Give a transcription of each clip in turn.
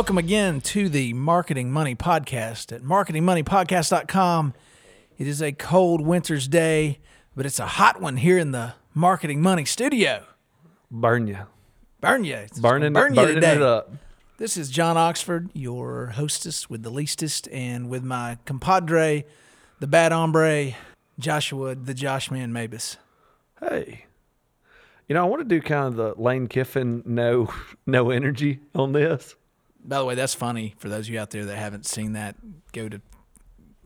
Welcome again to the Marketing Money Podcast at marketingmoneypodcast.com. It is a cold winter's day, but it's a hot one here in the Marketing Money studio. Burn you. Burn you. It's Burning, burn you burning today. it up. This is John Oxford, your hostess with the leastest, and with my compadre, the bad hombre, Joshua, the Josh Man Mabus. Hey. You know, I want to do kind of the Lane Kiffin no no energy on this. By the way, that's funny for those of you out there that haven't seen that. Go to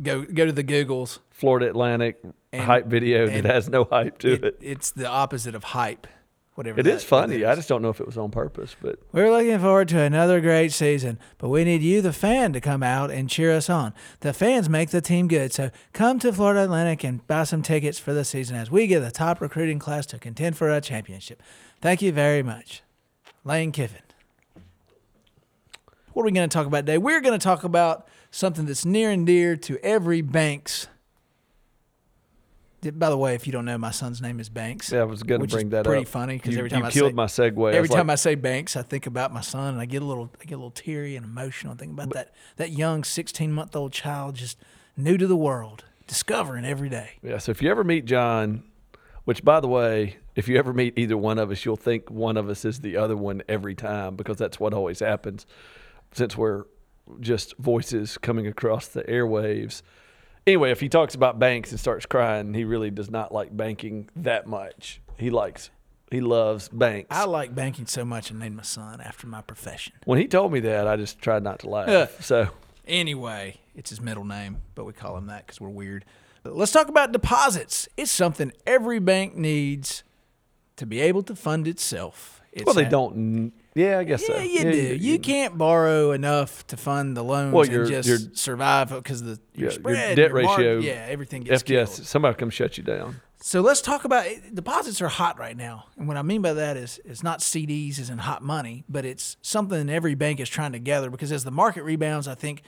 go go to the Googles. Florida Atlantic And- hype video that has no hype to it. It, it's the opposite of hype. Whatever It is funny. I just don't know if it was on purpose, but We're looking forward to another great season, but we need you, the fan, to come out and cheer us on. The fans make the team good, so come to Florida Atlantic and buy some tickets for the season as we get the top recruiting class to contend for a championship. Thank you very much. Lane Kiffin. What are we going to talk about today? We're going to talk about something that's near and dear to every Banks. By the way, if you don't know, my son's name is Banks. yeah, I was going to bring that pretty up. Pretty funny because every time you I killed say, my segue. Every time I say Banks, I think about my son, and I get a little, I get a little teary and emotional. I think about that that young sixteen month old child, just new to the world, discovering every day. Yeah, so if you ever meet John, which by the way, if you ever meet either one of us, you'll think one of us is the other one every time because that's what always happens since we're just voices coming across the airwaves. Anyway, if he talks about banks and starts crying, he really does not like banking that much. He likes he loves banks. I like banking so much, I named my son after my profession. when he told me that, I just tried not to laugh. Yeah. so Anyway, it's his middle name, but we call him that because we're weird. But let's talk about deposits. It's something every bank needs to be able to fund itself. It's well, they don't. Yeah, I guess Yeah, so. you do. You can't borrow enough to fund the loans Well, and just your- survive because the your Yeah, your debt your mark- ratio, yeah, everything gets FDS, killed. somebody come shut you down. So let's talk about eh, deposits are hot right now, and what I mean by that is it's not CDs as in hot money, but it's something every bank is trying to gather because as the market rebounds, I think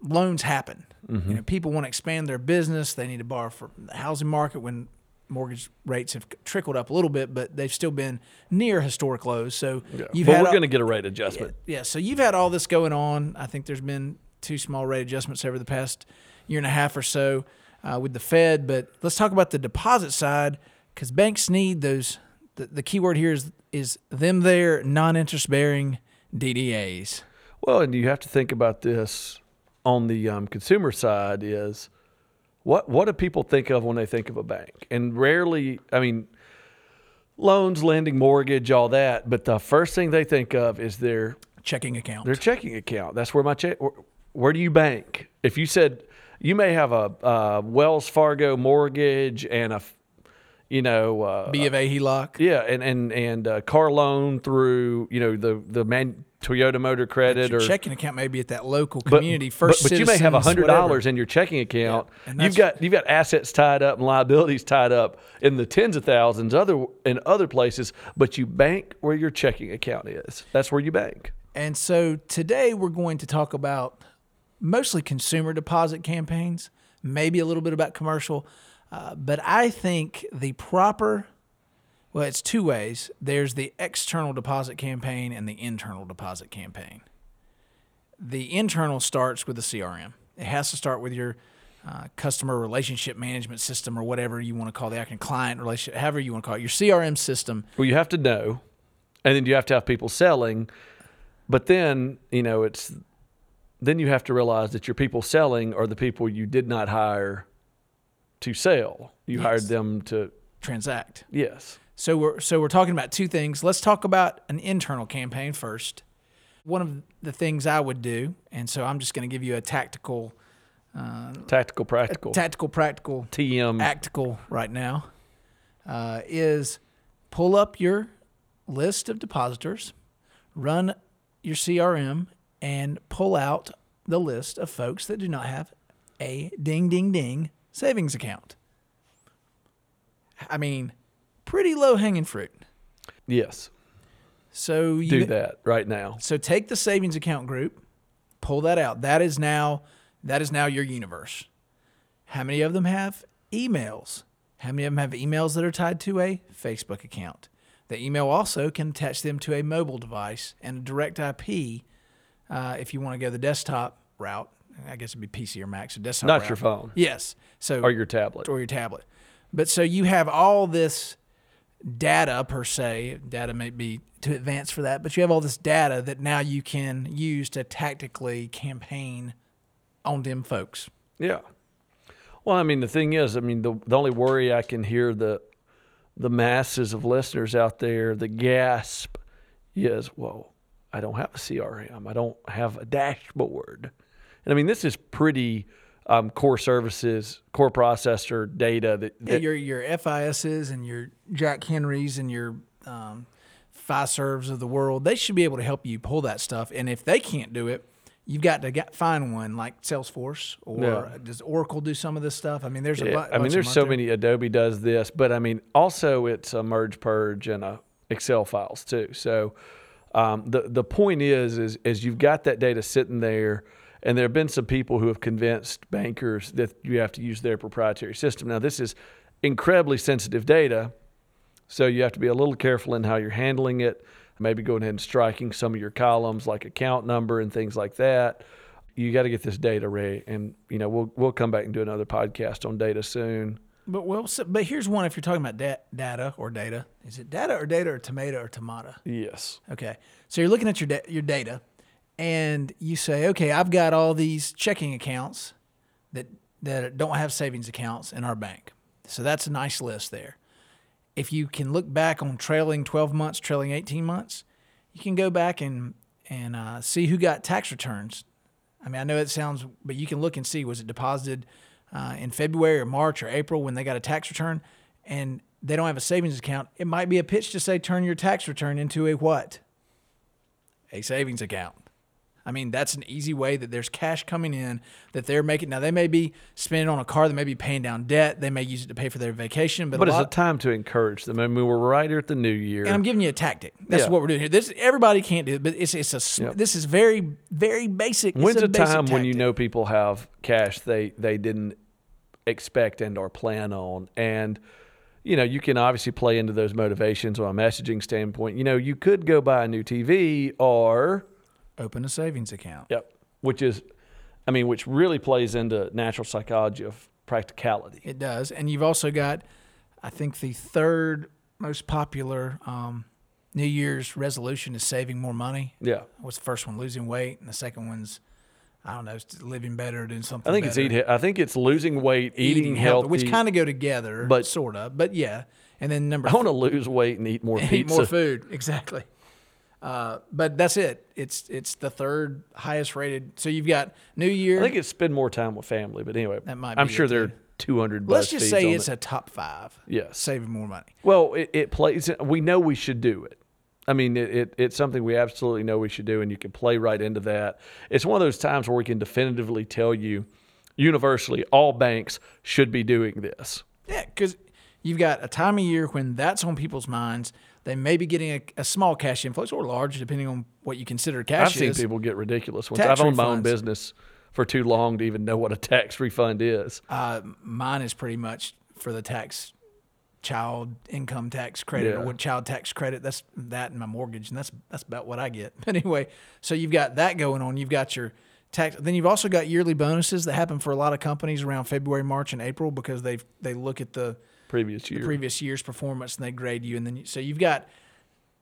loans happen. Mm-hmm. You know, people want to expand their business; they need to borrow for the housing market when mortgage rates have trickled up a little bit, but they've still been near historic lows. So you've but had we're going to get a rate adjustment. yeah, so you've had all this going on. I think there's been two small rate adjustments over the past year and a half or so uh, with the Fed. But let's talk about the deposit side because banks need those. The, the key word here is is them their non-interest bearing DDAs. Well, and you have to think about this on the um, consumer side is what what do people think of when they think of a bank? And rarely, I mean, loans, lending, mortgage, all that, but the first thing they think of is their Checking account. their checking account. That's where my check. Where, where do you bank? If you said you may have a, uh Wells Fargo mortgage and a, you know, uh, B of A HELOC. yeah, and and and uh, car loan through you know the the man Toyota Motor Credit Your or checking account maybe at that local community but- first. But, you may have Citizens, hundred dollars in your checking account. Yeah, and You've got you've got assets tied up and liabilities tied up in the tens of thousands other in other places, but you bank where your checking account is. That's where you bank. And so today we're going to talk about mostly consumer deposit campaigns, maybe a little bit about commercial. Uh, but I think the proper, well, it's two ways there's the external deposit campaign and the internal deposit campaign. The internal starts with the CRM, it has to start with your uh, customer relationship management system or whatever you want to call the acronym, client relationship, however you want to call it, your CRM system. Well, you have to know, and then you have to have people selling. But then you know it's then you have to realize that your people selling are the people you did not hire to sell. You Yes. hired them to Transact. yes. So we're so we're talking about two things. Let's talk about an internal campaign first. One of the things I would do, and so I'm just going to give you a tactical, Tactical, practical. tactical, practical, TM. tactical right now, uh, is pull up your list of depositors, run your CRM and pull out the list of folks that do not have a ding ding ding savings account. I mean, pretty low hanging fruit. Yes. So you Do that right now. So take the savings account group, pull that out. That is now that is now your universe. How many of them have emails? How many of them have emails that are tied to a Facebook account? The email also can attach them to a mobile device and a direct IP uh, if you want to go the desktop route. I guess it'd be PC or Mac. So desktop. Not your phone Yes. So or your tablet. or your tablet. But so you have all this data per se. Data may be too advanced for that, but you have all this data that now you can use to tactically campaign on them folks. Yeah. Well, I mean, the thing is, I mean, the the only worry I can hear the the masses of listeners out there, the gasp is, well, I don't have a CRM. I don't have a dashboard. And I mean, this is pretty um, core services, core processor data that, Yeah, your your FISs and your Jack Henrys and your um, Fiservs of the world, they should be able to help you pull that stuff. And if they can't do it, you've got to get, find one like Salesforce or Yeah. does Oracle do some of this stuff? I mean, there's a Yeah, bu- I mean, there's so there. many. Adobe does this, but I mean, also it's a merge purge and a Excel files too. So um, the the point is, is is you've got that data sitting there, and there have been some people who have convinced bankers that you have to use their proprietary system. Now, this is incredibly sensitive data, so you have to be a little careful in how you're handling it. Maybe going ahead and striking some of your columns like account number and things like that. You got to get this data ready, and you know we'll we'll come back and do another podcast on data soon. But well, so, but here's one. If you're talking about da- data or data, is it data or data or tomato or tomato? Yes. Okay, so you're looking at your da- your data, and you say, okay, I've got all these checking accounts that that don't have savings accounts in our bank. So that's a nice list there. If you can look back on trailing 12 months, trailing 18 months, you can go back and and uh, see who got tax returns. I mean, I know it sounds, but you can look and see was it deposited uh, in February or March or April when they got a tax return, and they don't have a savings account. It might be a pitch to say turn your tax return into a what? A savings account. I mean, that's an easy way that there's cash coming in that they're making. Now, they may be spending on a car, they may be paying down debt, they may use it to pay for their vacation, but, But a it's a time to encourage them. I mean, we're right here at the new year. and I'm giving you a tactic. That's Yeah. what we're doing here. This everybody can't do it, but it's it's a Yep. this is very very basic. It's When's a a basic time when you know people have cash they they didn't expect and or plan on and you know you can obviously play into those motivations on a messaging standpoint you know you could go buy a new tv or open a savings account? yep which is i mean which really plays into natural psychology of practicality It does, and you've also got, I think, the third most popular um, New Year's resolution is saving more money. yeah What's the first one? Losing weight, and the second one's, I don't know, it's living better, doing something. i think it's better. eat i think it's losing weight eating, healthy which kind of go together, but- sort of. But yeah, and then number i want to lose weight and eat more pizza eat more food. Exactly. Uh, but that's it. It's it's the third highest rated. So you've got New Year. i think it's spend more time with family but anyway That might i'm sure there are 200 Let's just say it's it. a top five. Yeah, saving more money. Well, it, it plays. We know we should do it. I mean, it, it, it's something we absolutely know we should do, and you can play right into that. It's one of those times where we can definitively tell you, universally, all banks should be doing this. Yeah, because you've got a time of year when that's on people's minds. They may be getting a, a small cash influx or large, depending on what you consider cash I've seen people get ridiculous ones. Tax I've owned my own business for too long to even know what a tax refund is. Uh, mine is pretty much for the tax, child income tax credit Yeah. or child tax credit. That's that and my mortgage, and that's that's about what I get. But anyway, so you've got that going on. You've got your tax. Then you've also got yearly bonuses that happen for a lot of companies around February, March, and April because they they look at the Previous year. previous year's performance and they grade you and then you, so you've got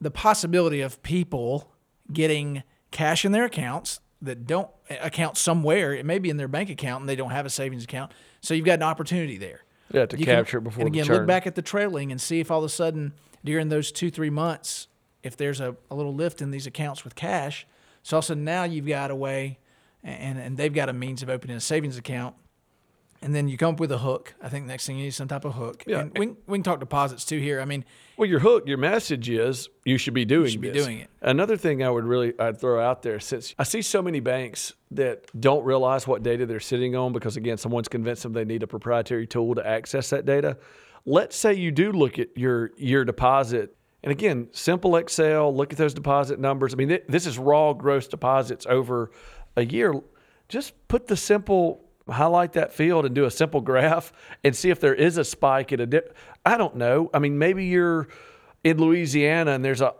the possibility of people getting cash in their accounts that don't account somewhere it may be in their bank account and they don't have a savings account so you've got an opportunity there yeah, to You can- capture it before and the again look back at the trailing and see if all of a sudden during those two three months if there's a, a little lift in these accounts with cash so also now you've got a way and, and they've got a means of opening a savings account And then you come up with a hook. I think next thing you need is some type of hook. Yeah. And we, we can talk deposits too here. I mean, Well, your hook, your message is you should be doing should be this. doing it. Another thing I would really I'd throw out there since I see so many banks that don't realize what data they're sitting on because again someone's convinced them they need a proprietary tool to access that data. Let's say you do look at your your deposit and again, simple Excel, look at those deposit numbers. I mean, th- this is raw gross deposits over a year. Just put the simple highlight that field and do a simple graph and see if there is a spike at a dip. I don't know. I mean, maybe you're in Louisiana and there's a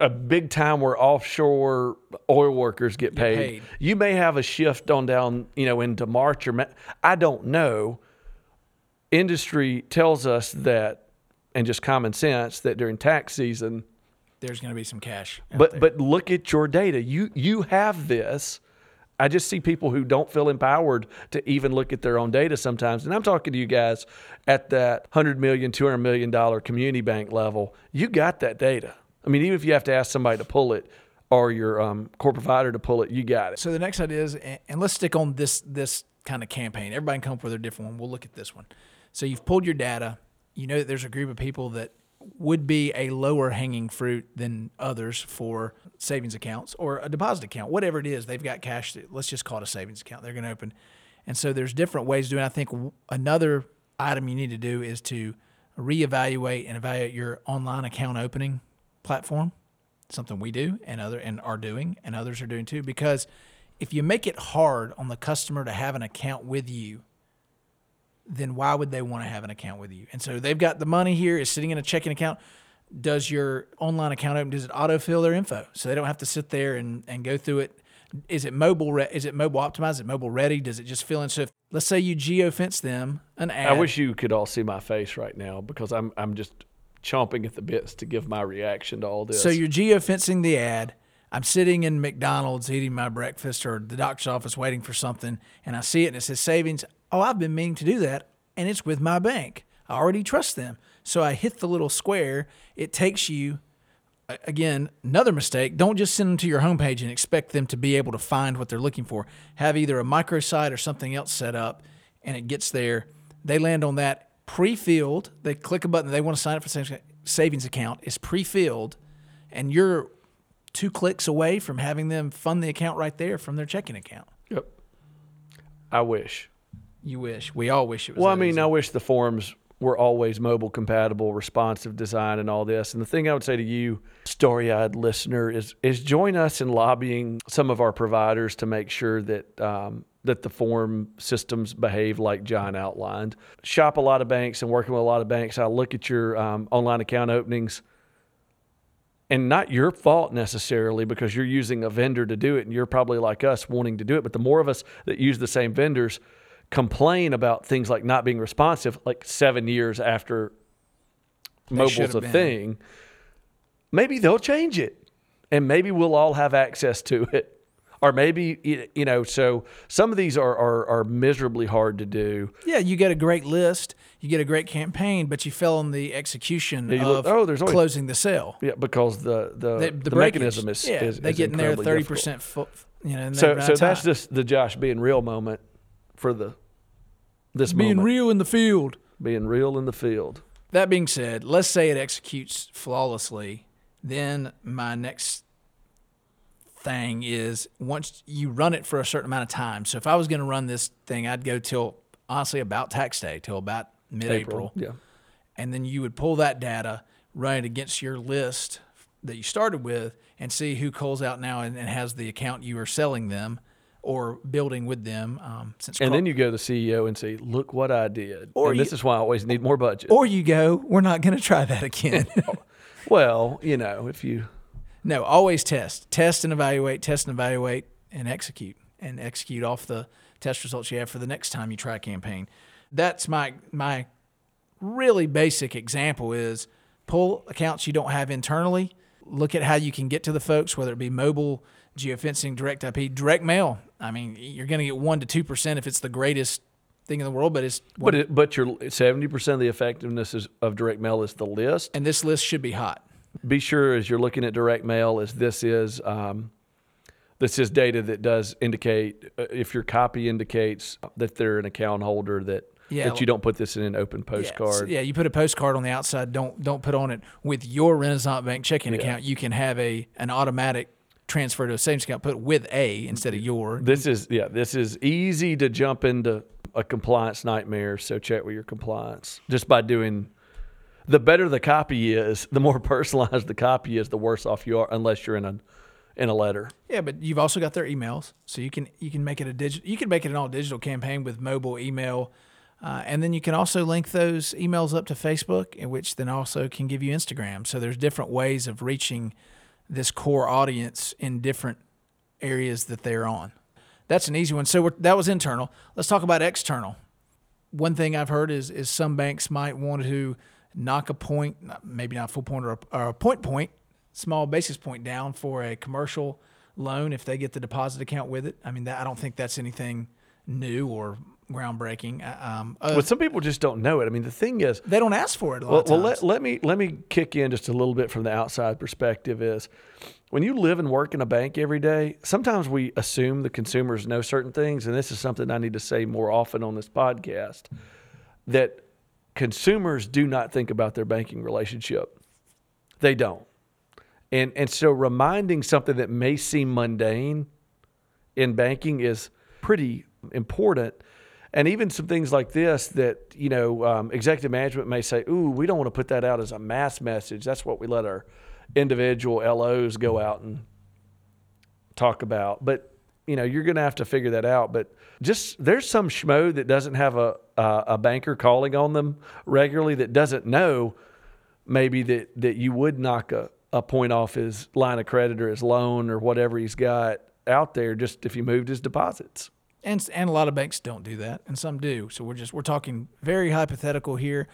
a big time where offshore oil workers get paid. paid. You may have a shift on down, you know, into March or I don't know. Industry tells us that, and just common sense that during tax season. there's going to be some cash. But there. but look at your data. You you have this. I just see people who don't feel empowered to even look at their own data sometimes. And I'm talking to you guys at that 100 million, 200 million dollar community bank level. You got that data. I mean, even if you have to ask somebody to pull it or your um, core provider to pull it, you got it. So the next idea is, and and let's stick on this this kind of campaign. Everybody can come up with a different one. We'll look at this one. So you've pulled your data. You know that there's a group of people that would be a lower hanging fruit than others for savings accounts or a deposit account, whatever it is. They've got cash. That, let's just call it a savings account. They're going to open, and so there's different ways to do it. I think another item you need to do is to reevaluate and evaluate your online account opening platform something we do and other and are doing and others are doing too because if you make it hard on the customer to have an account with you then why would they want to have an account with you? And so they've got the money here is sitting in a checking account. Does your online account open does it autofill their info? So they don't have to sit there and, and go through it. Is it mobile re- is it mobile optimized is it mobile ready? Does it just fill in? So if, let's say you geofence them an ad. I wish you could all see my face right now because I'm I'm just chomping at the bits to give my reaction to all this. So you're geofencing the ad. I'm sitting in McDonald's eating my breakfast or the doctor's office waiting for something, and I see it and it says savings. Oh, I've been meaning to do that, and it's with my bank. I already trust them. So I hit the little square. It takes you, again, another mistake. Don't just send them to your homepage and expect them to be able to find what they're looking for. Have either a microsite or something else set up, and it gets there. They land on that pre-filled. They click a button. They want to sign up for savings- savings account. It's pre-filled, and you're two clicks away from having them fund the account right there from their checking account. Yep. I wish. You wish. We all wish it was. Well, I mean, easy. I wish the forms were always mobile compatible, responsive design, and all this. And the thing I would say to you, story-eyed listener, is is join us in lobbying some of our providers to make sure that um, that the form systems behave like John outlined. Shop a lot of banks and working with a lot of banks. I look at your um, online account openings. And not your fault necessarily because you're using a vendor to do it and you're probably like us wanting to do it. But the more of us that use the same vendors complain about things like not being responsive, like seven years after mobile's a been. thing, maybe they'll change it and maybe we'll all have access to it. Or maybe, you know, so some of these are, are, are miserably hard to do. yeah, you get a great list, you get a great campaign, but you fell on the execution look- of oh, there's always- closing the sale. Yeah, because the, the, The, the, the, mechanism is, yeah, is, they get in there 30%. Fo- you know, So, so that's just the Josh being real moment for the this being moment, real in the field. being real in the field. That being said, let's say it executes flawlessly. Then my next thing is once you run it for a certain amount of time. So if I was going to run this thing, I'd go till honestly about tax day, till about mid-April, Yeah, and then you would pull that data, run it against your list that you started with, and see who calls out now and, and has the account you are selling them or building with them. Um, since and Cro- then you go to the CEO and say, "Look what I did." Or and you- this is why I always need more budget. or you go, we're not going to try that again. well, you know, if you No, always test, test and evaluate, test and evaluate, and execute, and execute off the test results you have for the next time you try a campaign. That's my my really basic example is pull accounts you don't have internally. Look at how you can get to the folks, whether it be mobile, geofencing, direct IP, direct mail. I mean, you're going to get one to two percent if it's the greatest thing in the world, but it's but it, but your seventy percent of the effectiveness is, of direct mail is the list. and this list should be hot. Be sure as you're looking at direct mail, as this is um, This is data that does indicate uh, if your copy indicates that they're an account holder that Yeah, that you don't put this in an open postcard. Yeah, you put a postcard on the outside. Don't don't put on it with your Renasant Bank checking account. You can have a an automatic transfer to a savings account. Put with a instead of your. This is yeah, this is easy to jump into a compliance nightmare. So check with your compliance just by doing. The better the copy is, the more personalized the copy is, the worse off you are, unless you're in a in a letter. Yeah, but you've also got their emails, so you can you can make it a digital. You can make it an all digital campaign with mobile email, uh, and then you can also link those emails up to Facebook, in which then also can give you Instagram. So there's different ways of reaching this core audience in different areas that they're on. That's an easy one. So that was internal. Let's talk about external. One thing I've heard is is some banks might want to knock a point, maybe not a full point or a, or a point point, small basis point down for a commercial loan if they get the deposit account with it. I mean, that, I don't think that's anything new or groundbreaking. Uh, Um, uh, But some people just don't know it. I mean, the thing is, they don't ask for it a lot well, well let, let me let me kick in just a little bit from the outside perspective is when you live and work in a bank every day sometimes we assume the consumers know certain things and this is something i need to say more often on this podcast that consumers do not think about their banking relationship they don't and and so reminding something that may seem mundane in banking is pretty important. And even some things like this that, you know, um, executive management may say, ooh, we don't want to put that out as a mass message. That's what we let our individual LOs go out and talk about. But, you know, you're going to have to figure that out. But just there's some schmo that doesn't have a, a, a banker calling on them regularly that doesn't know maybe that, that you would knock a, a point off his line of credit or his loan or whatever he's got out there just if he moved his deposits. And and a lot of banks don't do that, and some do. So we're just we're talking very hypothetical here,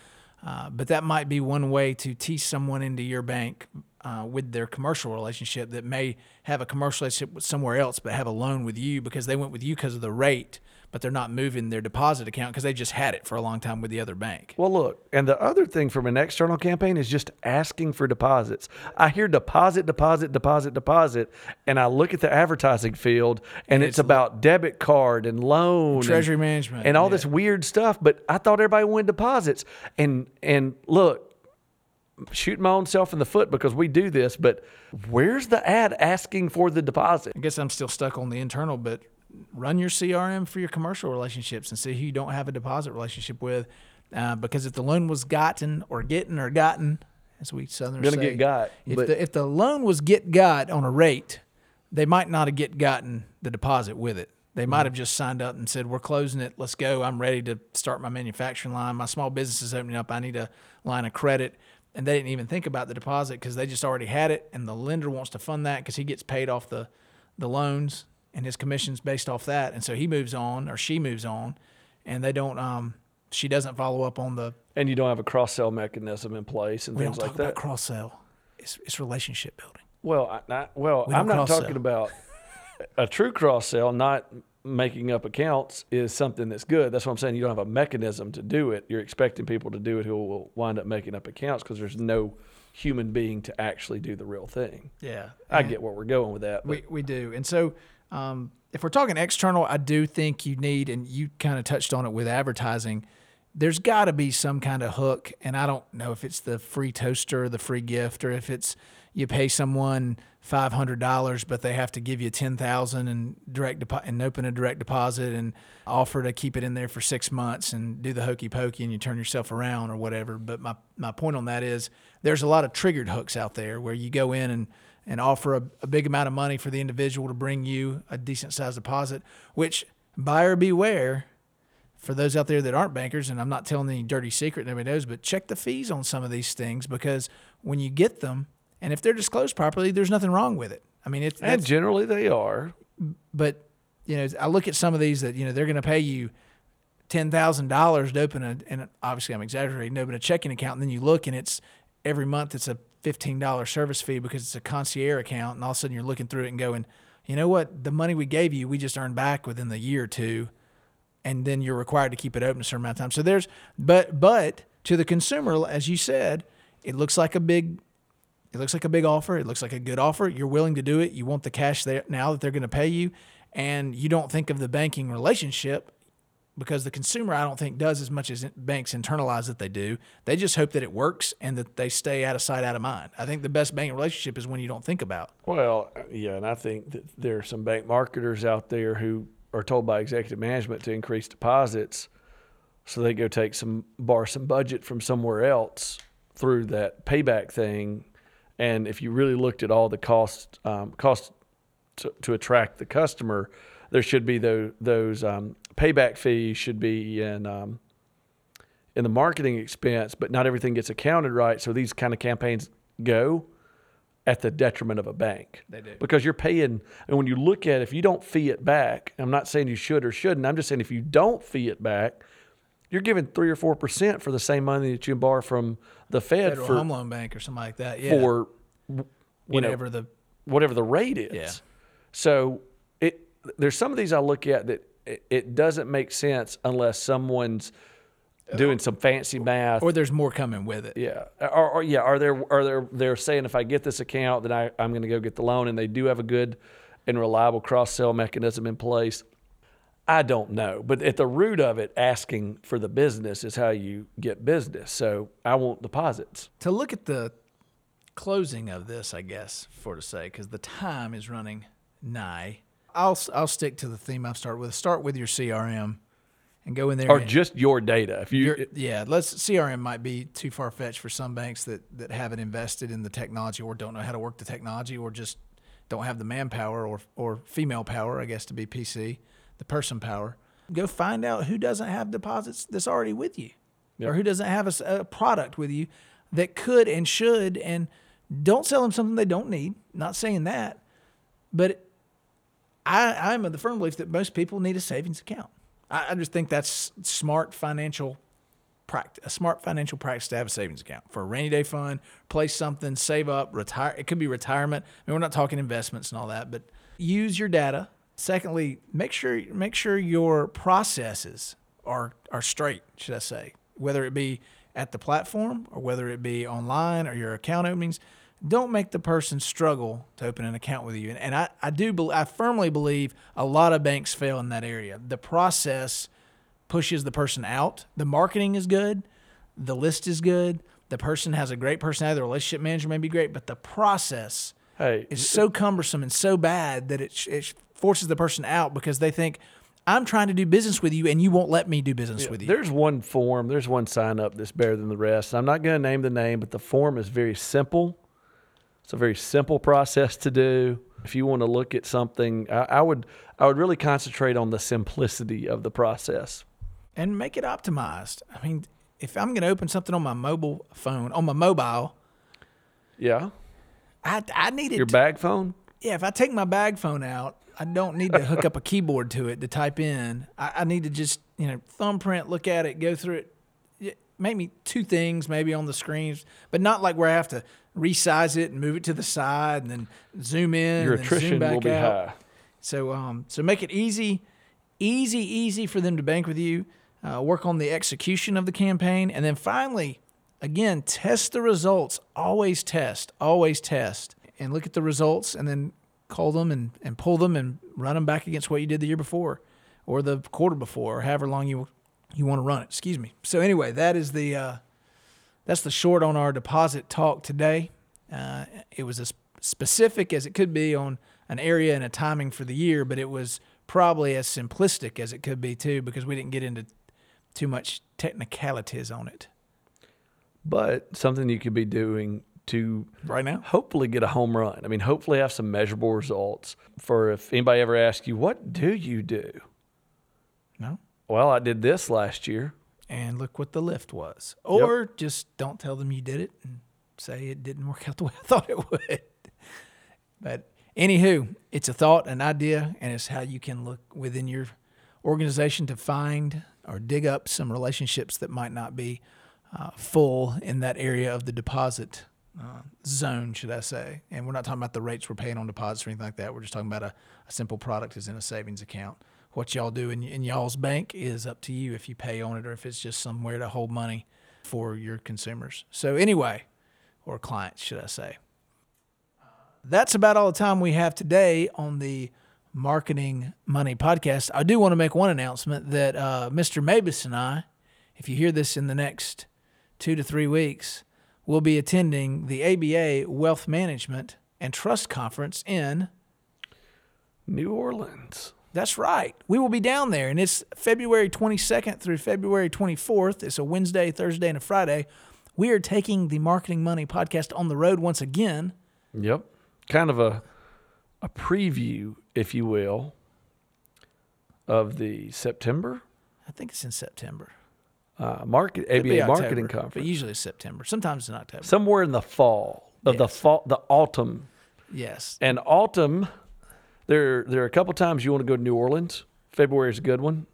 uh, but that might be one way to tease someone into your bank uh, with their commercial relationship that may have a commercial relationship with somewhere else, but have a loan with you because they went with you because of the rate, but they're not moving their deposit account because they just had it for a long time with the other bank. Well, look, and the other thing from an external campaign is just asking for deposits. I hear deposit, deposit, deposit, deposit, and I look at the advertising field and it's, it's about debit card and loan, and- Treasury management, and all yeah. this weird stuff. But I thought everybody wanted deposits. And and look, shooting my own self in the foot because we do this, but where's the ad asking for the deposit? I guess I'm still stuck on the internal, but run your CRM for your commercial relationships and see who you don't have a deposit relationship with. Uh, because if the loan was gotten or getting or gotten, as we Southerners Gonna say, get got, If the if the loan was get got on a rate, they might not have get gotten the deposit with it. They Mm-hmm. might have just signed up and said, "We're closing it. Let's go. I'm ready to start my manufacturing line. My small business is opening up. I need a line of credit." And they didn't even think about the deposit because they just already had it, and the lender wants to fund that because he gets paid off the the loans and his commissions based off that, and so he moves on or she moves on, and they don't. Um, she doesn't follow up on the. And you don't have a cross sell mechanism in place and We things don't like talk that. about cross sell. It's it's relationship building. Well, I, not, well, We I'm don't talking about a true cross sell. Not making up accounts is something that's good. That's what I'm saying. You don't have a mechanism to do it. You're expecting people to do it who will wind up making up accounts because there's no human being to actually do the real thing. Yeah, I get where we're going with that. But We we do, and so um, if we're talking external, I do think you need, and you kind of touched on it with advertising. There's got to be some kind of hook, and I don't know if it's the free toaster, or the free gift, or if it's you pay someone five hundred dollars, but they have to give you ten thousand and direct depo- and open a direct deposit and offer to keep it in there for six months and do the hokey pokey and you turn yourself around or whatever. But my my point on that is there's a lot of triggered hooks out there where you go in and and offer a, a big amount of money for the individual to bring you a decent sized deposit, which buyer beware for those out there that aren't bankers, and I'm not telling any dirty secret nobody knows, but check the fees on some of these things because when you get them, and if they're disclosed properly, there's nothing wrong with it. I mean, it's and generally they are. but you know, I look at some of these that you know they're going to pay you ten thousand dollars to open a, and obviously I'm exaggerating, to open a checking account, and then you look and it's every month it's a fifteen dollar service fee because it's a concierge account, and all of a sudden you're looking through it and going, you know what, the money we gave you, we just earned back within the year or two, and then you're required to keep it open a certain amount of time. So there's, but but to the consumer, as you said, it looks like a big It looks like a big offer. It looks like a good offer. You're willing to do it. You want the cash there now that they're going to pay you, and you don't think of the banking relationship because the consumer I don't think does as much as banks internalize that they do. They just hope that it works and that they stay out of sight, out of mind. I think the best banking relationship is when you don't think about. Well, yeah, and I think that there are some bank marketers out there who are told by executive management to increase deposits, so they go take some borrow some budget from somewhere else through that payback thing. And if you really looked at all the cost um, cost to, to attract the customer, there should be those those um, payback fees should be in um, in the marketing expense, but not everything gets accounted right. So these kind of campaigns go at the detriment of a bank. They do. Because you're paying, and when you look at it, if you don't fee it back, I'm not saying you should or shouldn't, I'm just saying if you don't fee it back, you're giving three or four percent for the same money that you borrow from the Fed Federal for Home Loan Bank or something like that. Yeah. for whatever know the whatever the rate is. Yeah. So it there's some of these I look at that it, doesn't make sense unless someone's doing some fancy math. or there's more coming with it. yeah, or, or yeah, are there are there they're saying if I get this account, then I, I'm going to go get the loan, and they do have a good and reliable cross sell mechanism in place. I don't know, but at the root of it, asking for the business is how you get business. So I want deposits. To look at the closing of this, I guess, for to say, because the time is running nigh. I'll I'll stick to the theme I've started with. Start with your CRM, and go in there. Or just your data. If you Your- yeah, let's CRM might be too far fetched for some banks that that haven't invested in the technology or don't know how to work the technology or just don't have the manpower or or female power, I guess to be PC, the person power. Go find out who doesn't have deposits that's already with you, or who doesn't have a product with you that could and should, and don't sell them something they don't need. Not saying that, but I, I'm of the firm belief that most people need a savings account. I, I just think that's smart financial practice, a smart financial practice to have a savings account for a rainy day fund, place something, save up, retire. It could be retirement. I mean, we're not talking investments and all that, but use your data. Secondly, make sure make sure your processes are are straight. Should I say, whether it be at the platform or whether it be online or your account openings. Don't make the person struggle to open an account with you. And, and I, I do, bel I firmly believe a lot of banks fail in that area. The process pushes the person out. The marketing is good, the list is good, the person has a great personality, the relationship manager may be great, but the process hey, is so cumbersome and so bad that it, it forces the person out because they think, I'm trying to do business with you and you won't let me do business with you. There's one form, there's one sign up that's better than the rest. I'm not going to name the name, but the form is very simple. It's a very simple process to do. If you want to look at something, I, I would I would really concentrate on the simplicity of the process. and make it optimized. I mean, if I'm going to open something on my mobile phone, on my mobile, Yeah, I, I need it. your bag phone. Yeah, if I take my bag phone out, I don't need to hook up a keyboard to it to type in. I, I need to just, you know, thumbprint, look at it, go through it. Yeah, Maybe two things maybe on the screens, but not like where I have to resize it and move it to the side and then zoom in. Your and then zoom attrition back will be out. high. So, um, so make it easy, easy, easy for them to bank with you. Uh, work on the execution of the campaign, and then finally, again, test the results. Always test, always test, and look at the results, and then call them and, and pull them and run them back against what you did the year before, or the quarter before, or however long you you want to run it. Excuse me. So anyway, that is the uh, that's the short on our deposit talk today. Uh, it was as specific as it could be on an area and a timing for the year, but it was probably as simplistic as it could be too, because we didn't get into too much technicalities on it But something you could be doing to right now. hopefully get a home run. I mean, hopefully have some measurable results. For if anybody ever asks you, what do you do? No. Well, I did this last year. And look what the lift was. Or just don't tell them you did it and say it didn't work out the way I thought it would. But anywho, it's a thought, an idea, and it's how you can look within your organization to find or dig up some relationships that might not be uh, full in that area of the deposit uh, zone, should I say. And we're not talking about the rates we're paying on deposits or anything like that. We're just talking about a, a simple product is in a savings account. What y'all do in, in y'all's bank is up to you if you pay on it or if it's just somewhere to hold money for your consumers. So, anyway, or clients, should I say. That's about all the time we have today on the Marketing Money podcast. I do want to make one announcement that uh, Mr. Mabus and I, if you hear this in the next two to three weeks, will be attending the ABA Wealth Management and Trust Conference in. New Orleans. That's right. We will be down there, and it's February 22nd through February 24th. It's a Wednesday, Thursday, and a Friday. We are taking the Marketing Money podcast on the road once again. Yep. Kind of a a preview, if you will, of the September I think it's in September. uh, market ABA marketing October, conference. but usually it's September. Sometimes it's in October. Somewhere in the fall of the fall, the autumn, yes. and autumn. There, there are a couple times you want to go to New Orleans. February is a good one.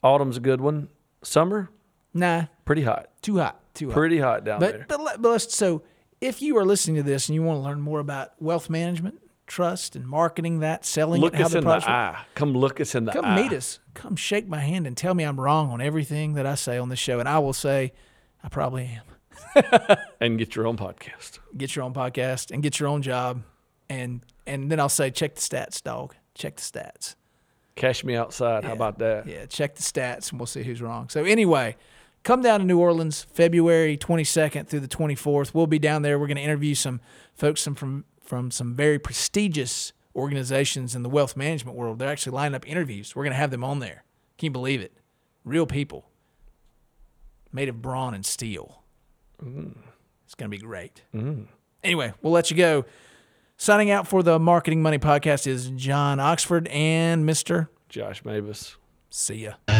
Autumn's a good one. Summer, Nah, pretty hot. too hot. Too hot. Pretty hot down but there. but but let's so if you are listening to this and you want to learn more about wealth management, trust, and marketing that, selling Look it, us the in the products eye. Come look us in the come eye. meet us. Come shake my hand and tell me I'm wrong on everything that I say on this show, and I will say I probably am. and get your own podcast. Get your own podcast and get your own job, and and then I'll say check the stats, dog. Check the stats. Cash me outside. How about that? Yeah, check the stats and we'll see who's wrong. So anyway, come down to New Orleans February 22nd through the 24th. We'll be down there. We're going to interview some folks some from from some very prestigious organizations in the wealth management world. They're actually lining up interviews. We're going to have them on there. Can you believe it? Real people made of brawn and steel. Mm-hmm. It's going to be great. Mm-hmm. Anyway, we'll let you go. Signing out for the Marketing Money podcast is John Oxford and Mr. Josh Mabus. See ya.